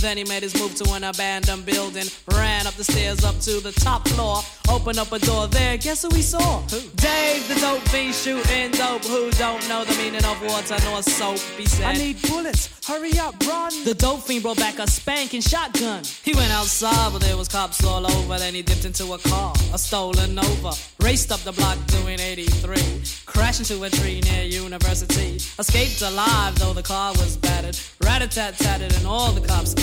Then he made his move to an abandoned building, ran up the stairs up to the top floor, opened up a door there. Guess who he saw? Who? Dave, the dope fiend shooting dope. Who don't know the meaning of water nor soap? He said, I need bullets. Hurry up, run. The dope fiend brought back a spanking shotgun. He went outside, but there was cops all over. Then he dipped into a car, a stolen Nova. Raced up the block doing 83. Crashed into a tree near University. Escaped alive, though the car was battered. Rat-a-tat-tatted and all the cops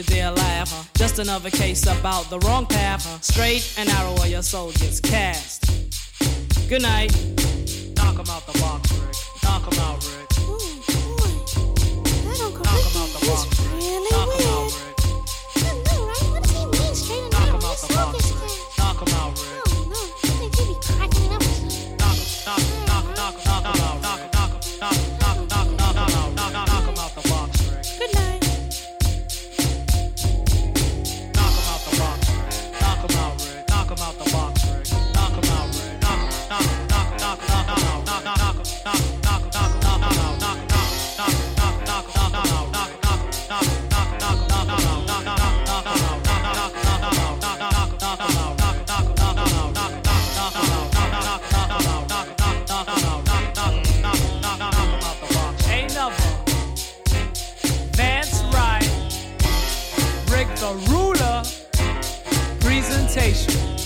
you dare laugh. Huh? Just another case about the wrong path. Huh? Straight and narrow are your soldiers cast. Good night. Knock 'em out the walk, Rick. Knock 'em out, Rick. Ooh, boy. That Uncle Knock Ricky out the walk, Rick. Really Knock weird. The Ruler. Presentation.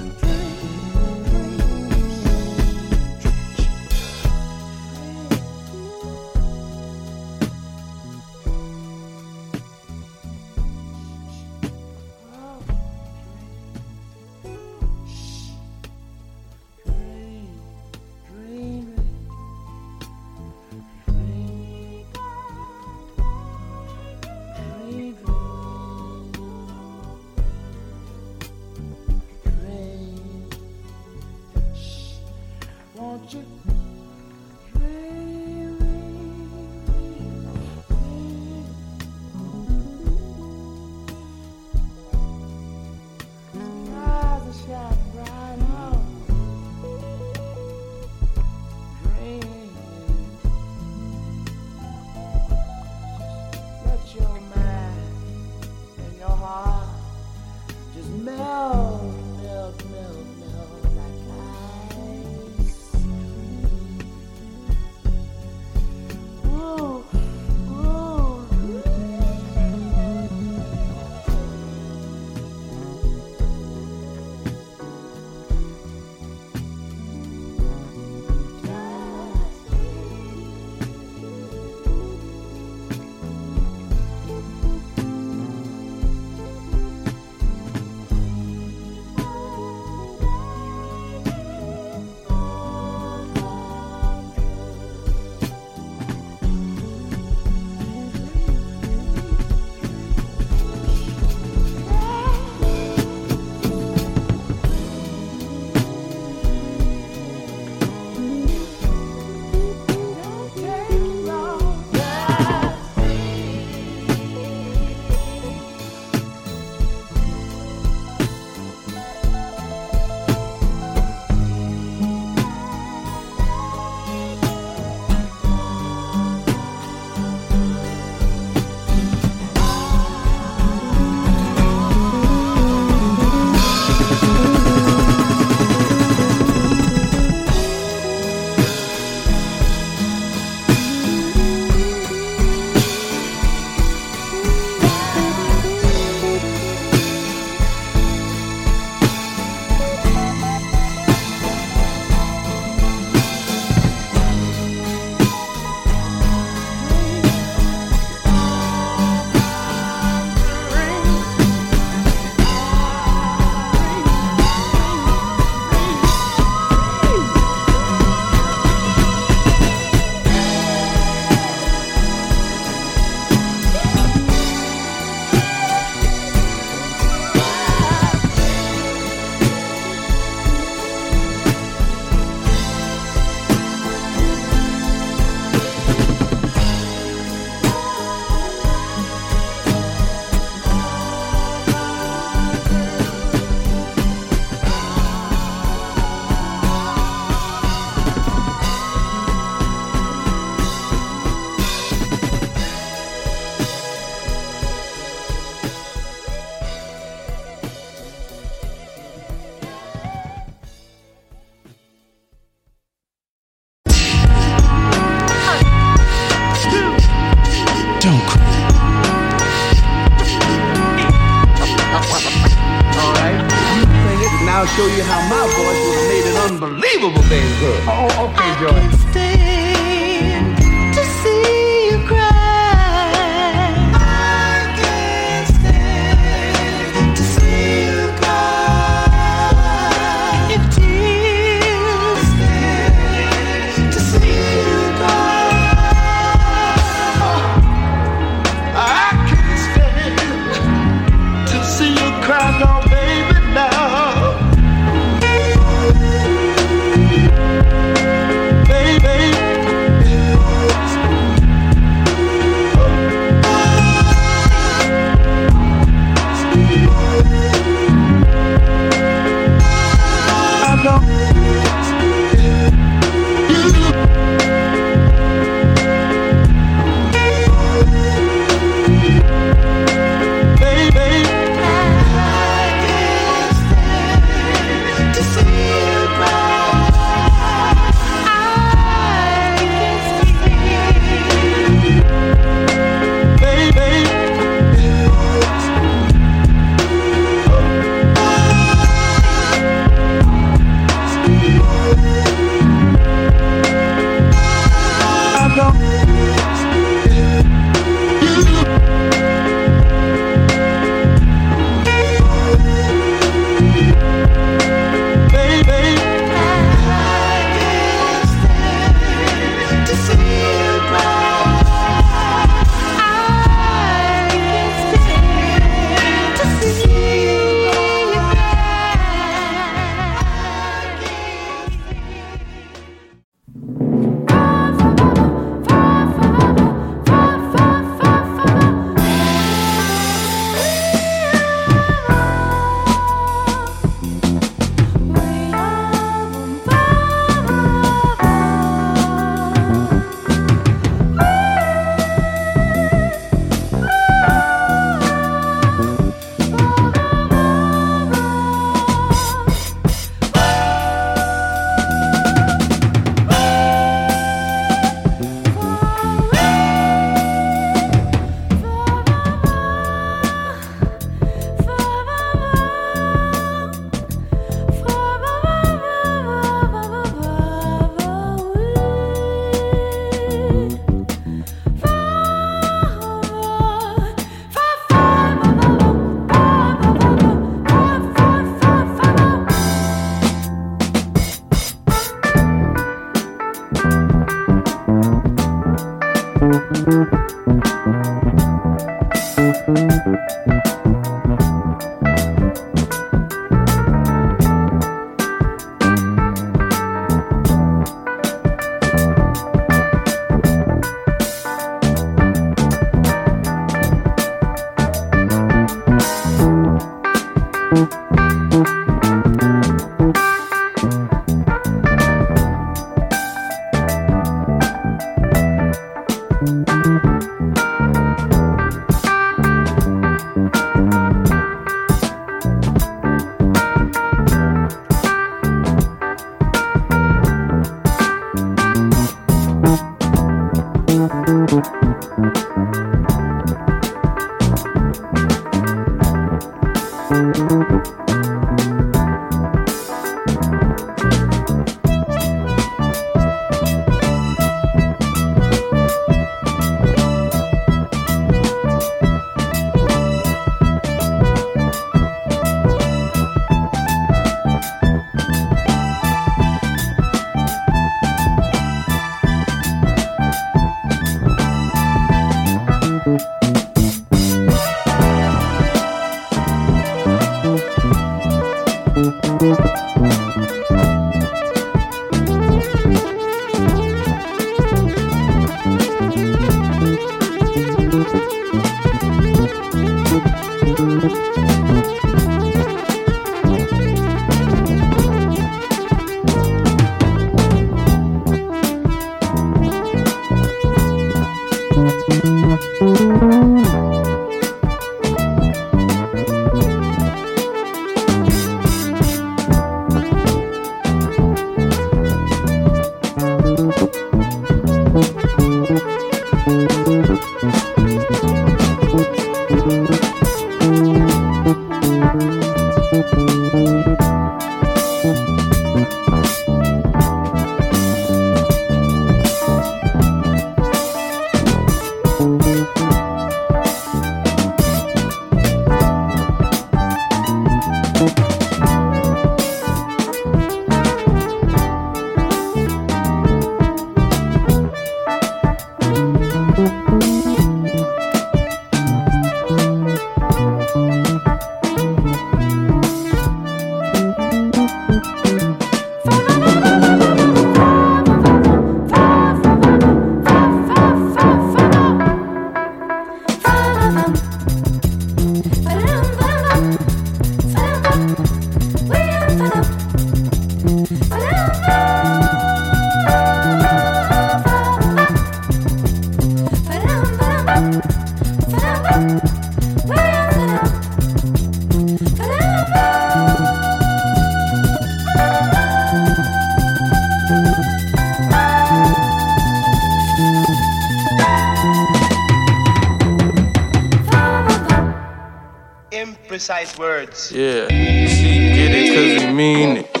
Imprecise words. Yeah. She get it cause it mean it.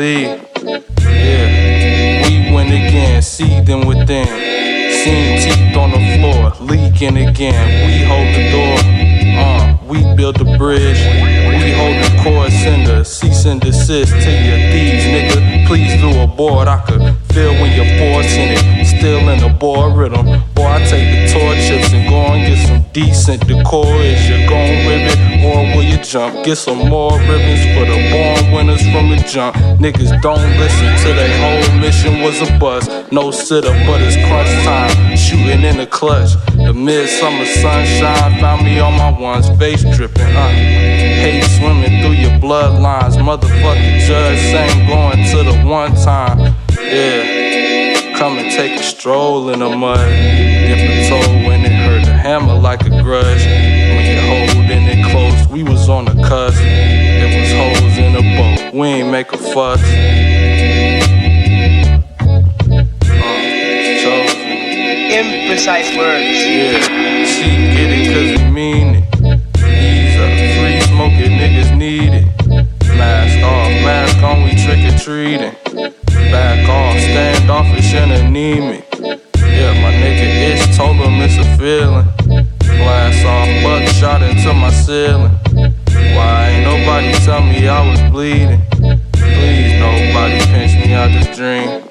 Yeah, we win again, seething within. Seen teeth on the floor, leaking again. We hold the door, uh, we build the bridge. We hold the core sender, cease and desist to your thieves, nigga. Please do abort. I could feel when you're forcing it, still in the board rhythm. Boy, I take the torch chips and go and get some decent decor. Is you gon' rip it or will you jump? Get some more ribbons for the born winners from the jump. Niggas don't listen to their whole mission was a bust. No sitter, but it's crunch time. Shooting in the clutch. The midsummer sunshine found me on my ones, face dripping. Uh. Hate swimming through your bloodlines. Motherfucking judge saying going to the one time. Yeah. Come and take a stroll in the mud. Dip a toe when it hurt the hammer like a grudge. When you're holding it close, we was on the cusp. It was holes in the boat. We ain't make a fuss. Uh. Imprecise words. Yeah, she get it cause he mean it. Up, free smoking niggas need it. Mask off, mask on, we trick or treating. Off, standoffish and anemic. Yeah, my nigga Ish told him it's a feeling. Glass off, buck shot into my ceiling. Why ain't nobody tell me I was bleeding? Please, nobody pinch me out this dream.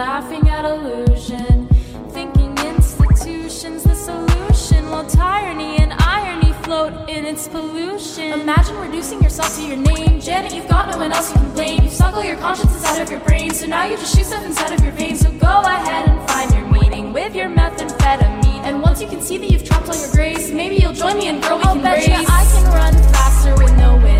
Laughing at illusion, thinking institutions the solution, while tyranny and irony float in its pollution. Imagine reducing yourself to your name, Janet. You've got no one else you can blame. You suck all your conscience out of your brain, so now you just shoot stuff inside of your veins. So go ahead and find your meaning with your methamphetamine. And once you can see that you've trapped all your grace, maybe you'll join me and girl we I'll can bet race. I can run faster with no wind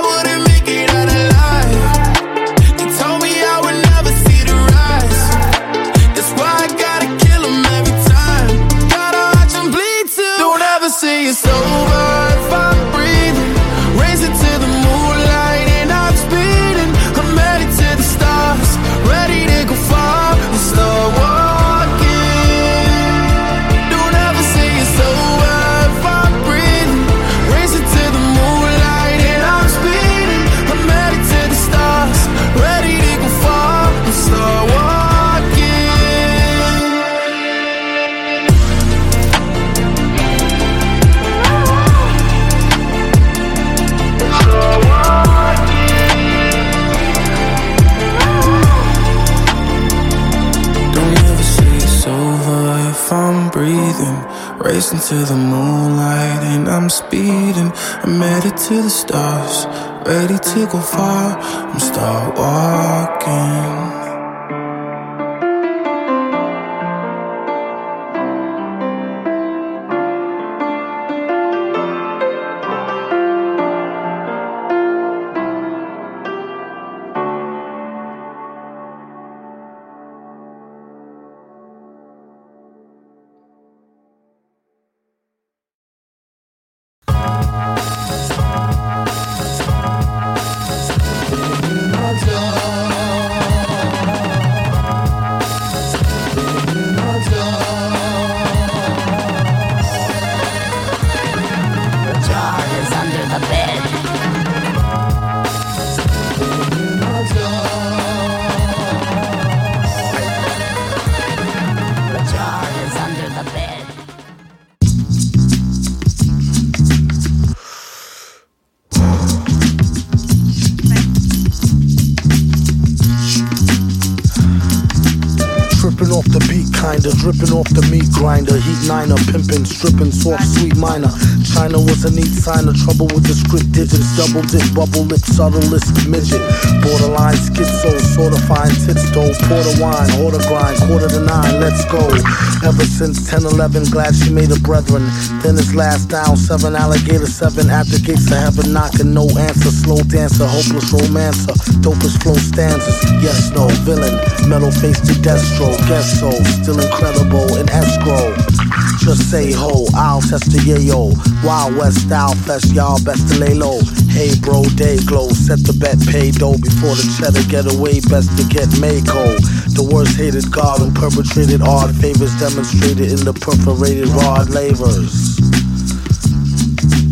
speeding. I'm headed to the stars, ready to go far. I'm start walking. Niner, pimping, stripping, soft, sweet minor. China was a neat sign of trouble with the script digits. Double dip, bubble lip, subtlest midget. Borderline schizo, sorta fine tits though. Porter wine, order grind, quarter to nine, let's go. Ever since 10 11, glad she made a brethren. Then it's last down, seven alligator, seven at the gates of heaven, knocking no answer. Slow dancer, hopeless romancer, dopest flow stanzas. Yes, no, villain, metal face to destro, guess so, still incredible in escrow. Just say ho, I'll test the yayo. Wild West style fest, y'all best to lay low. Hey bro, day glow, set the bet, pay dough before the cheddar get away, best to get Mako. The worst hated god who perpetrated odd favors demonstrated in the perforated rod lavers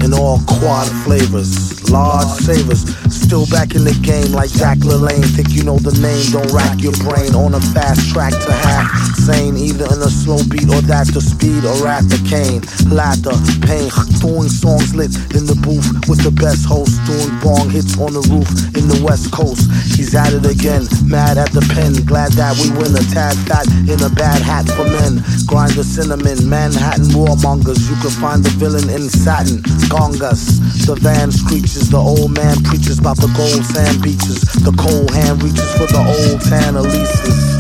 in all quad flavors. Large savers, Still back in the game like Jack LaLanne. Think you know the name, don't rack your brain. On a fast track to half sane. Either in a slow beat or that's the speed or at the cane. Laughter, pain, doing songs lit in the booth with the best host. Doing bong hits on the roof in the west coast. He's at it again, mad at the pen. Glad that we win a tad fat in a bad hat for men. Grind the cinnamon, Manhattan warmongers. You can find the villain in satin. Gongas, the van screeches. The old man preaches about the gold sand beaches. The cold hand reaches for the old tan Elises.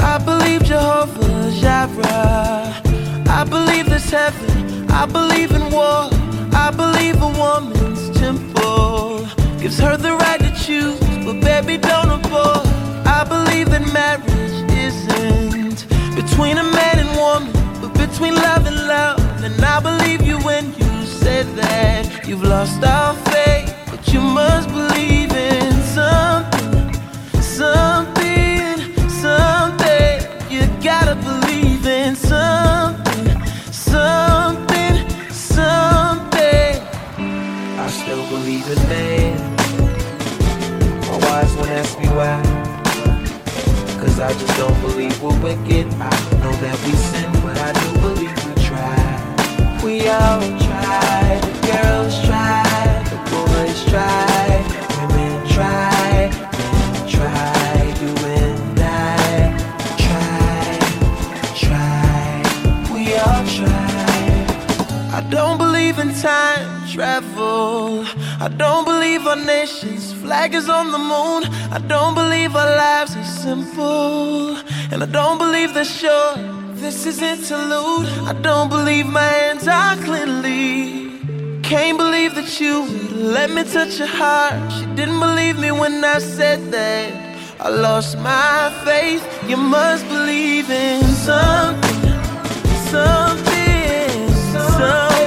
I believe Jehovah Jireh. I believe there's heaven. I believe gives her the right to choose, but baby don't abort. I believe that marriage isn't between a man and woman, but between love and love. And I believe you when you say that you've lost all faith, but you must believe just don't believe we're wicked. I know that we sin, but I do believe we try. We all try. The girls try. The boys try. Women try. Men try. You and I try. Try. We all try. I don't believe in time travel. I don't believe our nation's flag is on the moon. I don't believe our lives are simple. And I don't believe they're. This is interlude. I don't believe my hands are cleanly. Can't believe that you let me touch your heart. She didn't believe me when I said that. I lost my faith. You must believe in something, something, something.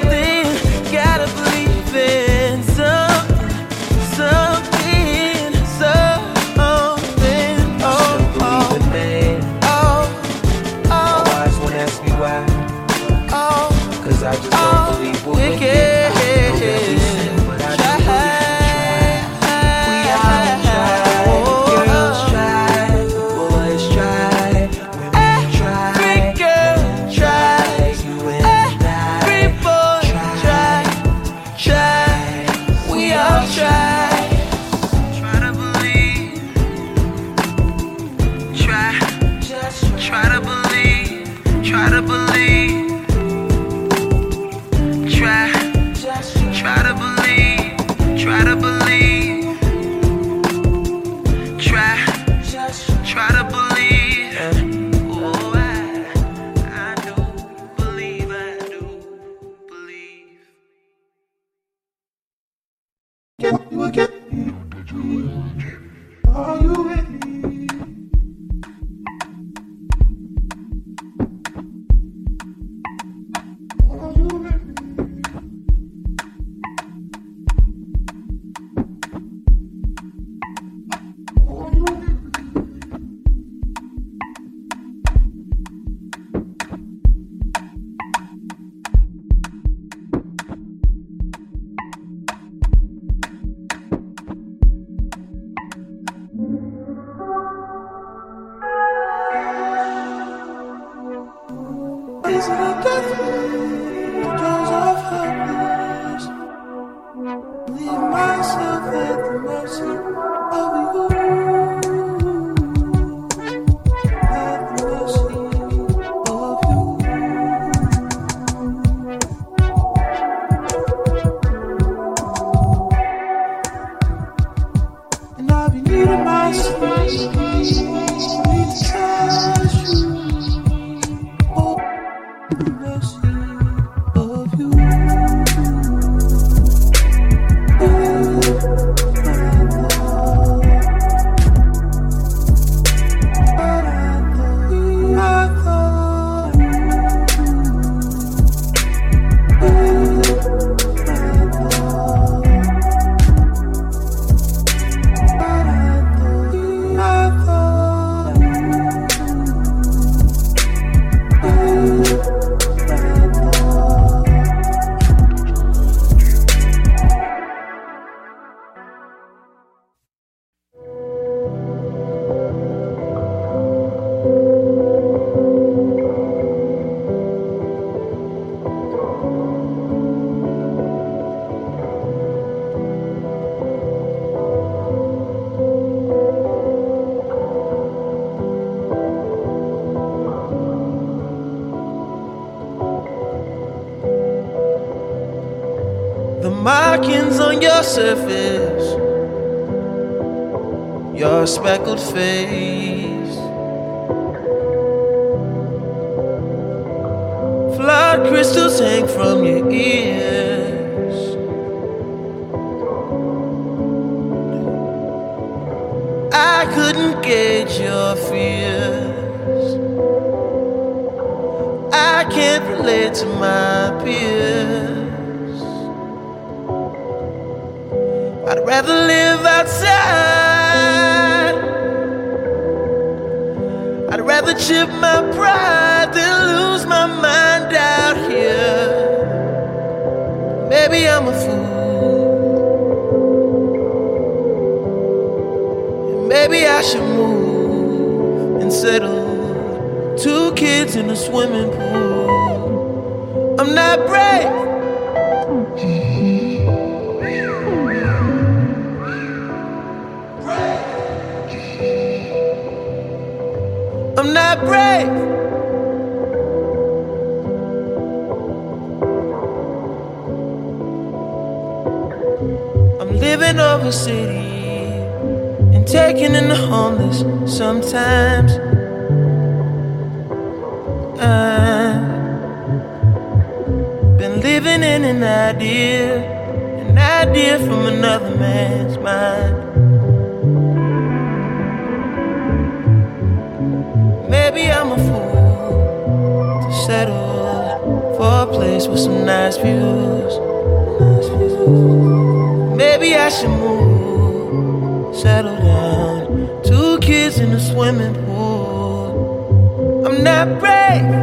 From your ears. I couldn't gauge your fears. I can't relate to my peers. I'd rather live outside. I'd rather chip my pride Maybe I'm a fool. Maybe I should move and settle. Two kids in a swimming pool. I'm not brave. I'm not brave. Over city and taking in the homeless sometimes. I've been living in an idea, an idea from another man's mind. Maybe I'm a fool to settle for a place with some nice views. Maybe I should move, settle down. Two kids in a swimming pool. I'm not brave.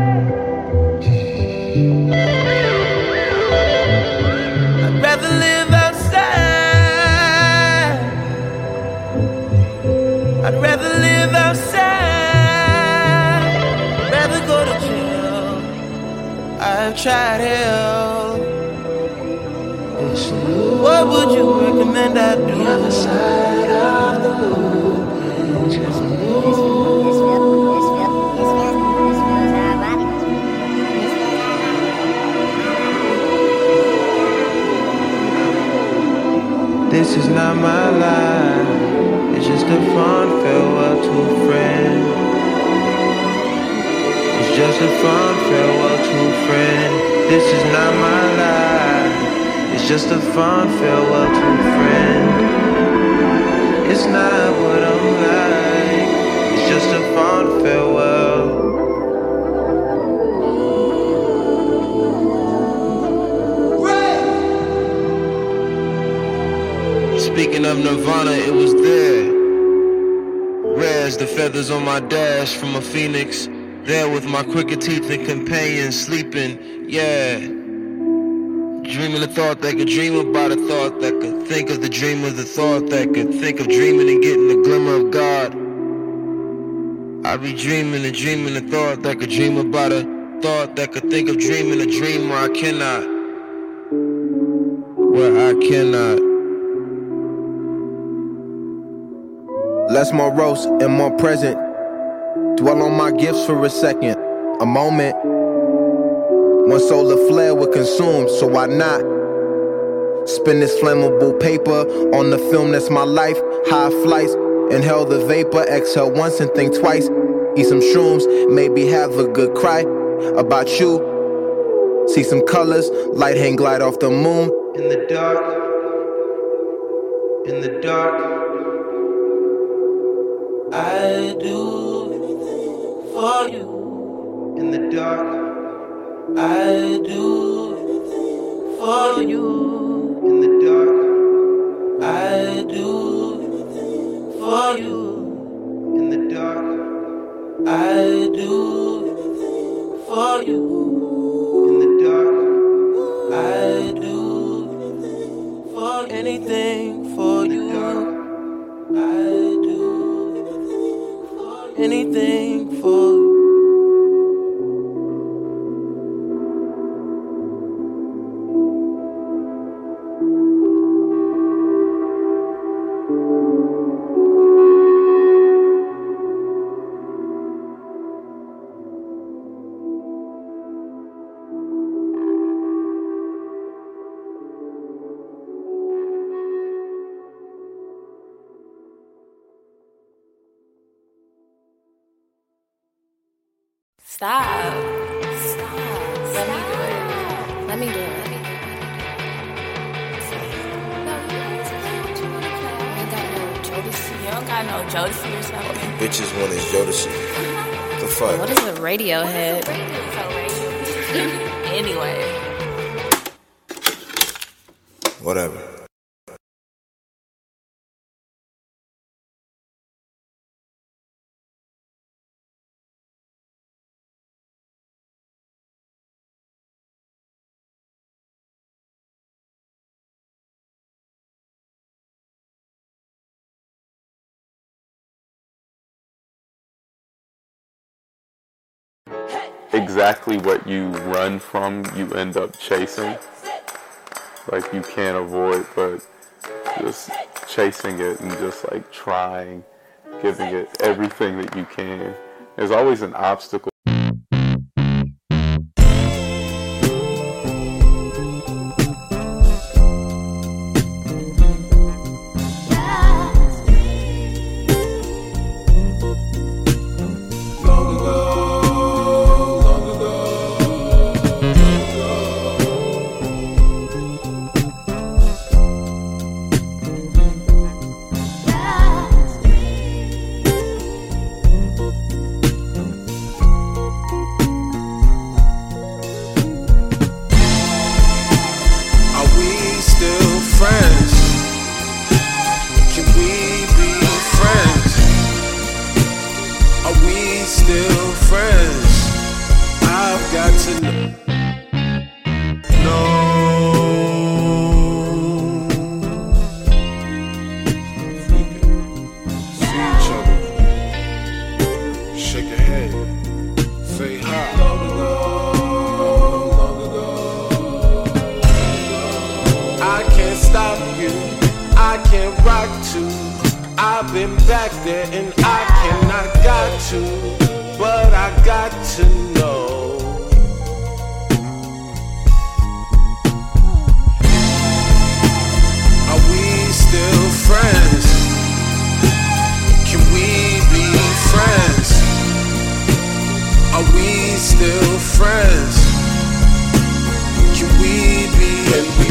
This is not my life. It's just a fond farewell to a friend. It's just a fond farewell to a friend. This is not my life. It's just a fond farewell to a friend. It's not what I'm like. It's just a fond farewell. Speaking of Nirvana, it was there. Rare the feathers on my dash from a phoenix. There with my crooked teeth and companions sleeping. Yeah. Dreaming a thought that could dream about a thought that could think of the dream of the thought that could think of dreaming and getting the glimmer of God. I be dreaming and dreaming a thought that could dream about a thought that could think of dreaming a dream where I cannot. Where I cannot. Less morose and more present. Dwell on my gifts for a second, a moment. One solar flare would consume, so why not? Spin this flammable paper on the film that's my life. High flights, inhale the vapor, exhale once and think twice. Eat some shrooms, maybe have a good cry about you. See some colors, light hang glide off the moon. In the dark, in the dark, I do for you. In the dark, I do for you. In the dark, I do for you. In the dark, I do for you. Radiohead. exactly what you run from, you end up chasing. Like you can't avoid, but just chasing it and just like trying, giving it everything that you can. There's always an obstacle. friends? Can we be